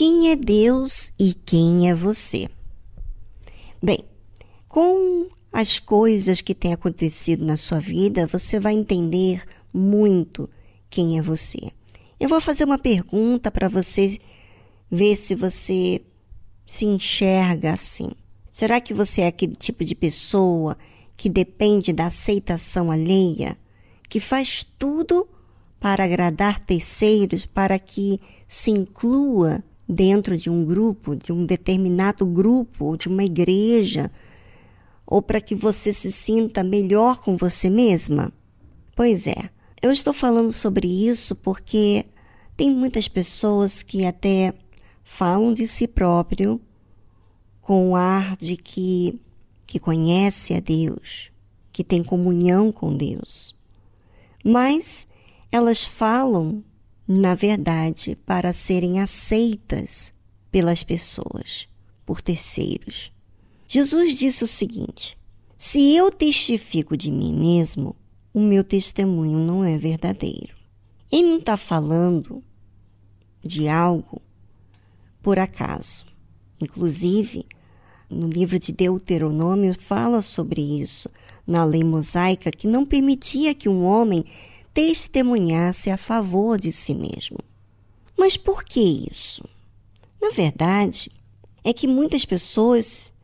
Quem é Deus e quem é você? Bem, com as coisas que têm acontecido na sua vida, você vai entender muito quem é você. Eu vou fazer uma pergunta para você ver se você se enxerga assim. Será que você é aquele tipo de pessoa que depende da aceitação alheia, que faz tudo para agradar terceiros, para que se inclua dentro de um grupo, de um determinado grupo, ou de uma igreja, ou para que você se sinta melhor com você mesma? Pois é, eu estou falando sobre isso porque tem muitas pessoas que até falam de si próprio com o ar de que, que conhece a Deus, que tem comunhão com Deus. Mas elas falam na verdade, para serem aceitas pelas pessoas, por terceiros. Jesus disse o seguinte: Se eu testifico de mim mesmo, o meu testemunho não é verdadeiro. Ele não está falando de algo por acaso. Inclusive, no livro de Deuteronômio fala sobre isso, na lei mosaica, que não permitia que um homem testemunhasse a favor de si mesmo. Mas por que isso? Na verdade, é que muitas pessoas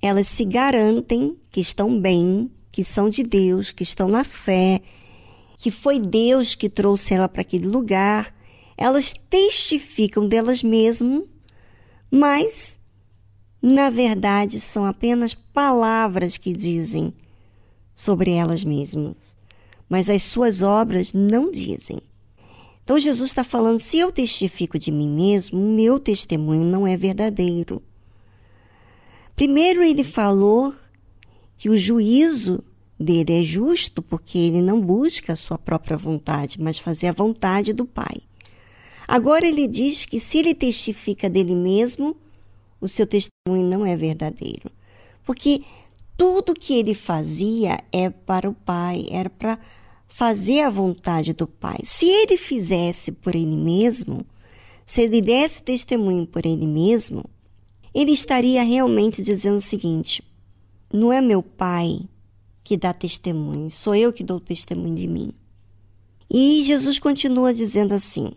elas se garantem que estão bem, que são de Deus, que estão na fé, que foi Deus que trouxe ela para aquele lugar. Elas testificam delas mesmas, mas na verdade são apenas palavras que dizem sobre elas mesmas mas as suas obras não dizem. Então Jesus está falando: se eu testifico de mim mesmo, o meu testemunho não é verdadeiro. Primeiro, ele falou que o juízo dele é justo porque ele não busca a sua própria vontade, mas fazer a vontade do Pai. Agora ele diz que se ele testifica dele mesmo, o seu testemunho não é verdadeiro. Porque tudo que ele fazia é para o Pai, era para fazer a vontade do Pai. Se ele fizesse por ele mesmo, se ele desse testemunho por ele mesmo, ele estaria realmente dizendo o seguinte: não é meu Pai que dá testemunho, sou eu que dou testemunho de mim. E Jesus continua dizendo assim: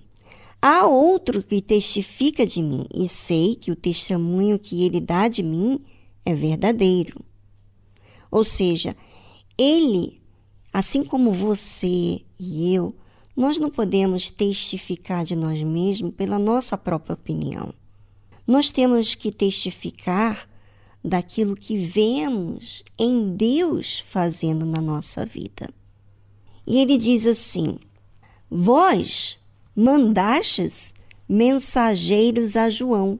Há outro que testifica de mim, e sei que o testemunho que ele dá de mim é verdadeiro. Ou seja, ele Assim como você e eu, nós não podemos testificar de nós mesmos pela nossa própria opinião. Nós temos que testificar daquilo que vemos em Deus fazendo na nossa vida. E ele diz assim: Vós mandastes mensageiros a João,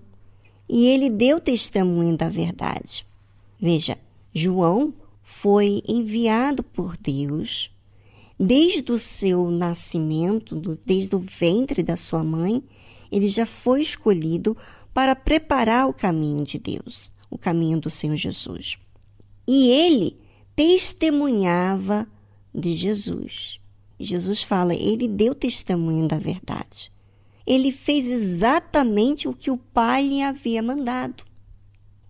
e ele deu testemunho da verdade. Veja, João foi enviado por Deus desde o seu nascimento, desde o ventre da sua mãe, ele já foi escolhido para preparar o caminho de Deus, o caminho do Senhor Jesus. E ele testemunhava de Jesus. Jesus fala, ele deu testemunho da verdade. Ele fez exatamente o que o Pai lhe havia mandado.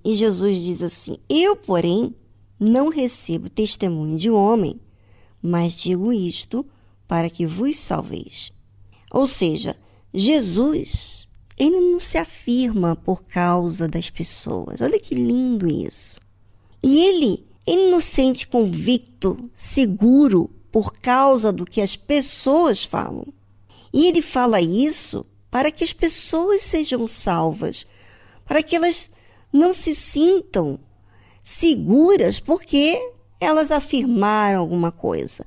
E Jesus diz assim: Eu, porém, não recebo testemunho de homem, mas digo isto para que vos salveis. Ou seja, Jesus, ele não se afirma por causa das pessoas. Olha que lindo isso. E ele, não sente convicto, seguro por causa do que as pessoas falam. E ele fala isso para que as pessoas sejam salvas, para que elas não se sintam seguras porque elas afirmaram alguma coisa,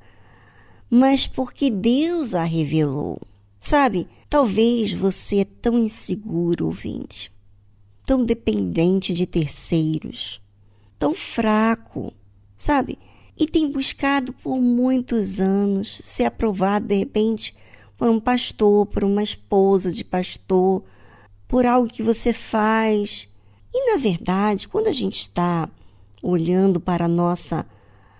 mas porque Deus a revelou. Sabe, talvez você é tão inseguro, ouvinte, tão dependente de terceiros, tão fraco, sabe? E tem buscado por muitos anos ser aprovado de repente por um pastor, por uma esposa de pastor, por algo que você faz, E na verdade, quando a gente está olhando para a nossa,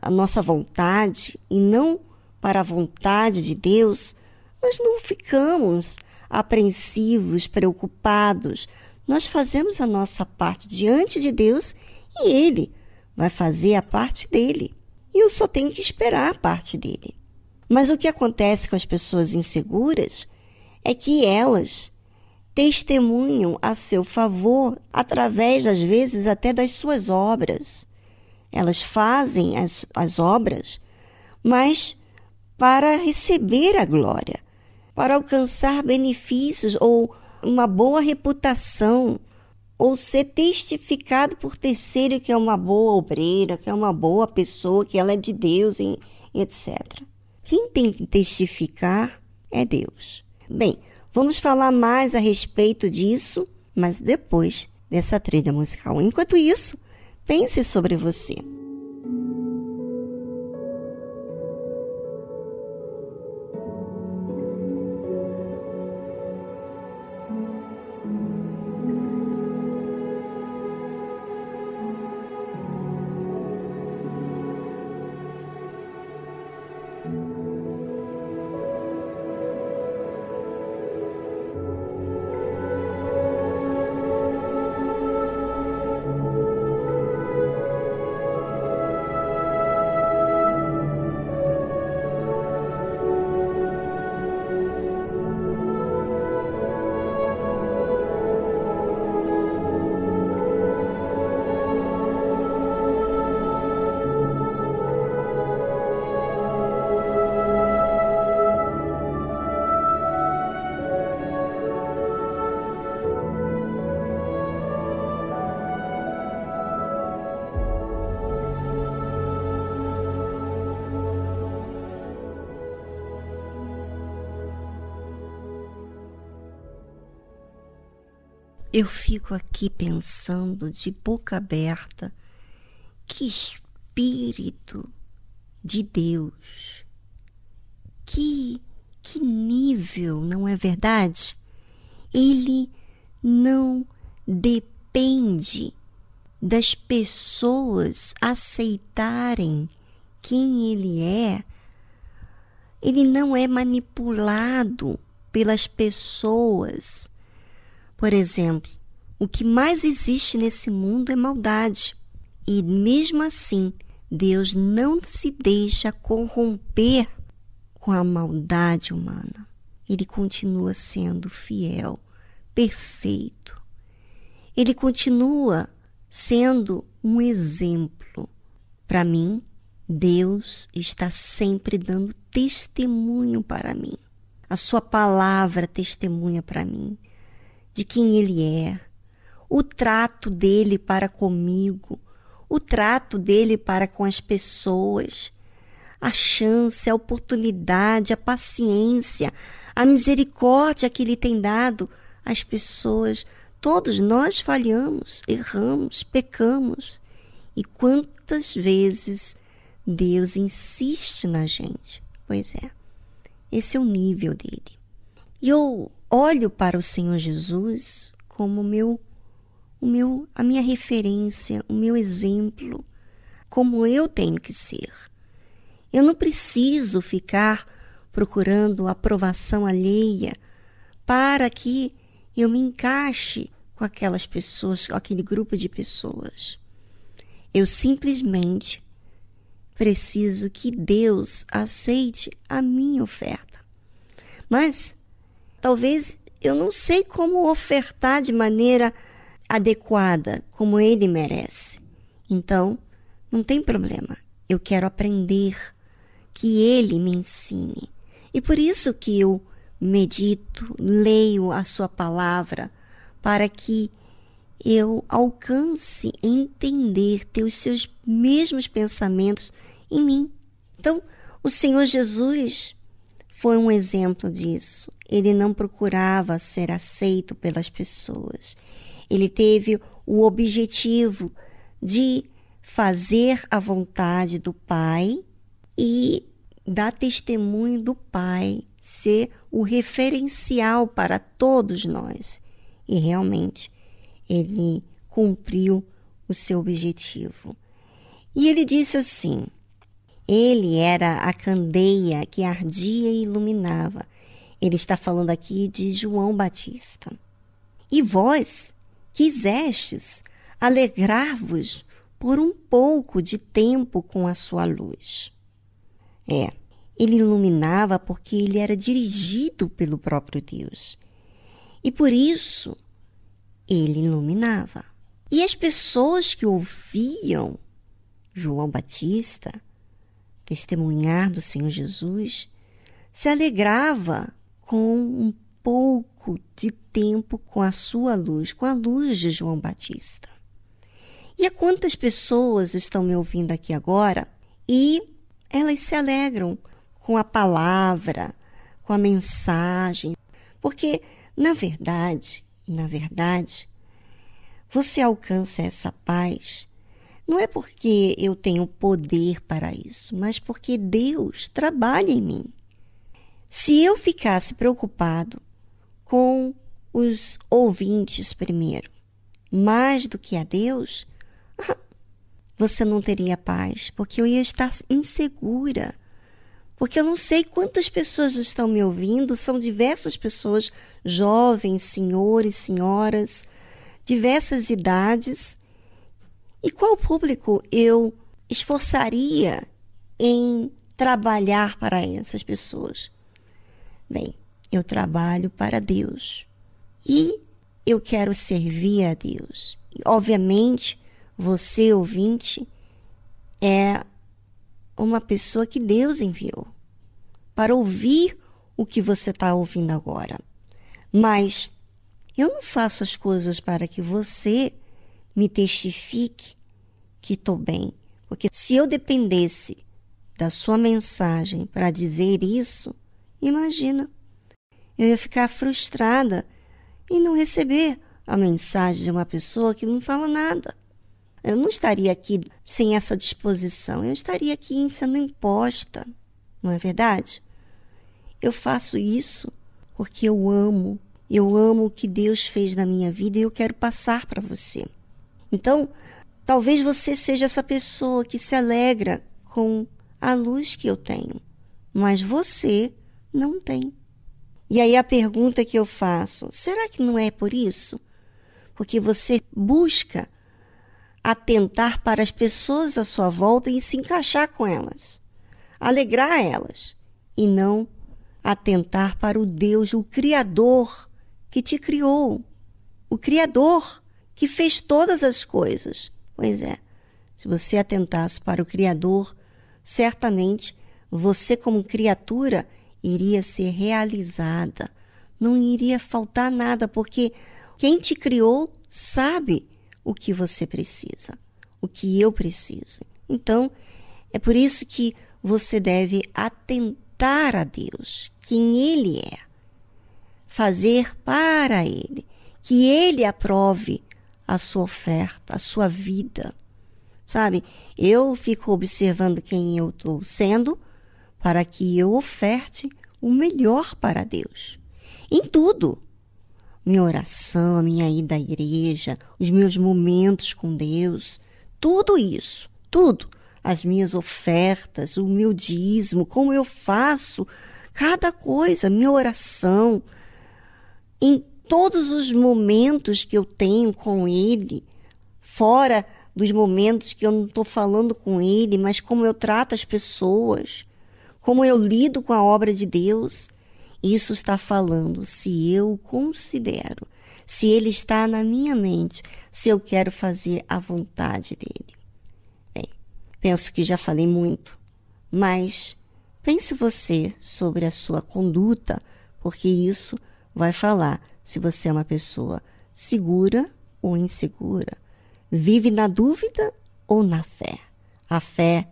a nossa vontade e não para a vontade de Deus, nós não ficamos apreensivos, preocupados. Nós fazemos a nossa parte diante de Deus e Ele vai fazer a parte dele. E eu só tenho que esperar a parte dele. Mas o que acontece com as pessoas inseguras é que elas testemunham a seu favor através, às vezes, até das suas obras. Elas fazem as, as obras, mas para receber a glória, para alcançar benefícios ou uma boa reputação, ou ser testificado por terceiro que é uma boa obreira, que é uma boa pessoa, que ela é de Deus, e, etc. Quem tem que testificar é Deus. Bem, vamos falar mais a respeito disso, mas depois dessa trilha musical. Enquanto isso, pense sobre você. Eu fico aqui pensando de boca aberta que espírito de Deus, que, que nível, não é verdade? Ele não depende das pessoas aceitarem quem ele é. Ele não é manipulado pelas pessoas por exemplo, o que mais existe nesse mundo é maldade. E mesmo assim, Deus não se deixa corromper com a maldade humana. Ele continua sendo fiel, perfeito. Ele continua sendo um exemplo. Para mim, Deus está sempre dando testemunho para mim. A sua palavra testemunha para mim de quem ele é, o trato dele para comigo, o trato dele para com as pessoas, a chance, a oportunidade, a paciência, a misericórdia que ele tem dado às pessoas. Todos nós falhamos, erramos, pecamos. E quantas vezes Deus insiste na gente? Pois é, esse é o nível dele. E eu olho para o Senhor Jesus como meu, o meu, a minha referência, o meu exemplo, como eu tenho que ser. Eu não preciso ficar procurando aprovação alheia para que eu me encaixe com aquelas pessoas, com aquele grupo de pessoas. Eu simplesmente preciso que Deus aceite a minha oferta. Mas Talvez eu não sei como ofertar de maneira adequada, como ele merece. Então, não tem problema. Eu quero aprender, que ele me ensine. E por isso que eu medito, leio a sua palavra, para que eu alcance entender, ter os seus mesmos pensamentos em mim. Então, o Senhor Jesus foi um exemplo disso. Ele não procurava ser aceito pelas pessoas. Ele teve o objetivo de fazer a vontade do Pai e dar testemunho do Pai, ser o referencial para todos nós. E realmente, ele cumpriu o seu objetivo. E ele disse assim: Ele era a candeia que ardia e iluminava. Ele está falando aqui de João Batista. E vós quisestes alegrar-vos por um pouco de tempo com a sua luz. É, ele iluminava porque ele era dirigido pelo próprio Deus. E por isso ele iluminava. E as pessoas que ouviam João Batista testemunhar do Senhor Jesus se alegrava com um pouco de tempo com a sua luz, com a luz de João Batista. E a quantas pessoas estão me ouvindo aqui agora e elas se alegram com a palavra, com a mensagem, porque na verdade, na verdade, você alcança essa paz não é porque eu tenho poder para isso, mas porque Deus trabalha em mim. Se eu ficasse preocupado com os ouvintes primeiro, mais do que a Deus, você não teria paz, porque eu ia estar insegura. Porque eu não sei quantas pessoas estão me ouvindo, são diversas pessoas, jovens, senhores, senhoras, diversas idades. E qual público eu esforçaria em trabalhar para essas pessoas? Bem, eu trabalho para Deus e eu quero servir a Deus. obviamente, você, ouvinte, é uma pessoa que Deus enviou para ouvir o que você está ouvindo agora. Mas eu não faço as coisas para que você me testifique que estou bem. Porque se eu dependesse da sua mensagem para dizer isso, imagina, eu ia ficar frustrada e não receber a mensagem de uma pessoa que não fala nada. Eu não estaria aqui sem essa disposição, eu estaria aqui sendo imposta, não é verdade? Eu faço isso porque eu amo, eu amo o que Deus fez na minha vida e eu quero passar para você. Então, talvez você seja essa pessoa que se alegra com a luz que eu tenho, mas você não tem. E aí a pergunta que eu faço: será que não é por isso? Porque você busca atentar para as pessoas à sua volta e se encaixar com elas, alegrar elas, e não atentar para o Deus, o Criador que te criou, o Criador que fez todas as coisas. Pois é, se você atentasse para o Criador, certamente você, como criatura, iria ser realizada, não iria faltar nada, porque quem te criou sabe o que você precisa, o que eu preciso. Então, é por isso que você deve atentar a Deus, quem Ele é, fazer para Ele, que Ele aprove a sua oferta, a sua vida. Sabe? Eu fico observando quem eu estou sendo para que eu oferte o melhor para Deus. Em tudo. Minha oração, a minha ida à igreja, os meus momentos com Deus, tudo isso, tudo, as minhas ofertas, o meu dízimo, como eu faço cada coisa, minha oração, em todos os momentos que eu tenho com Ele, fora dos momentos que eu não estou falando com Ele, mas como eu trato as pessoas, como eu lido com a obra de Deus. Isso está falando se eu considero, se ele está na minha mente, se eu quero fazer a vontade dele. Bem, penso que já falei muito, mas pense você sobre a sua conduta, porque isso vai falar se você é uma pessoa segura ou insegura, vive na dúvida ou na fé. A fé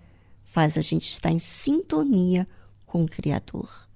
faz a gente estar em sintonia com o Criador.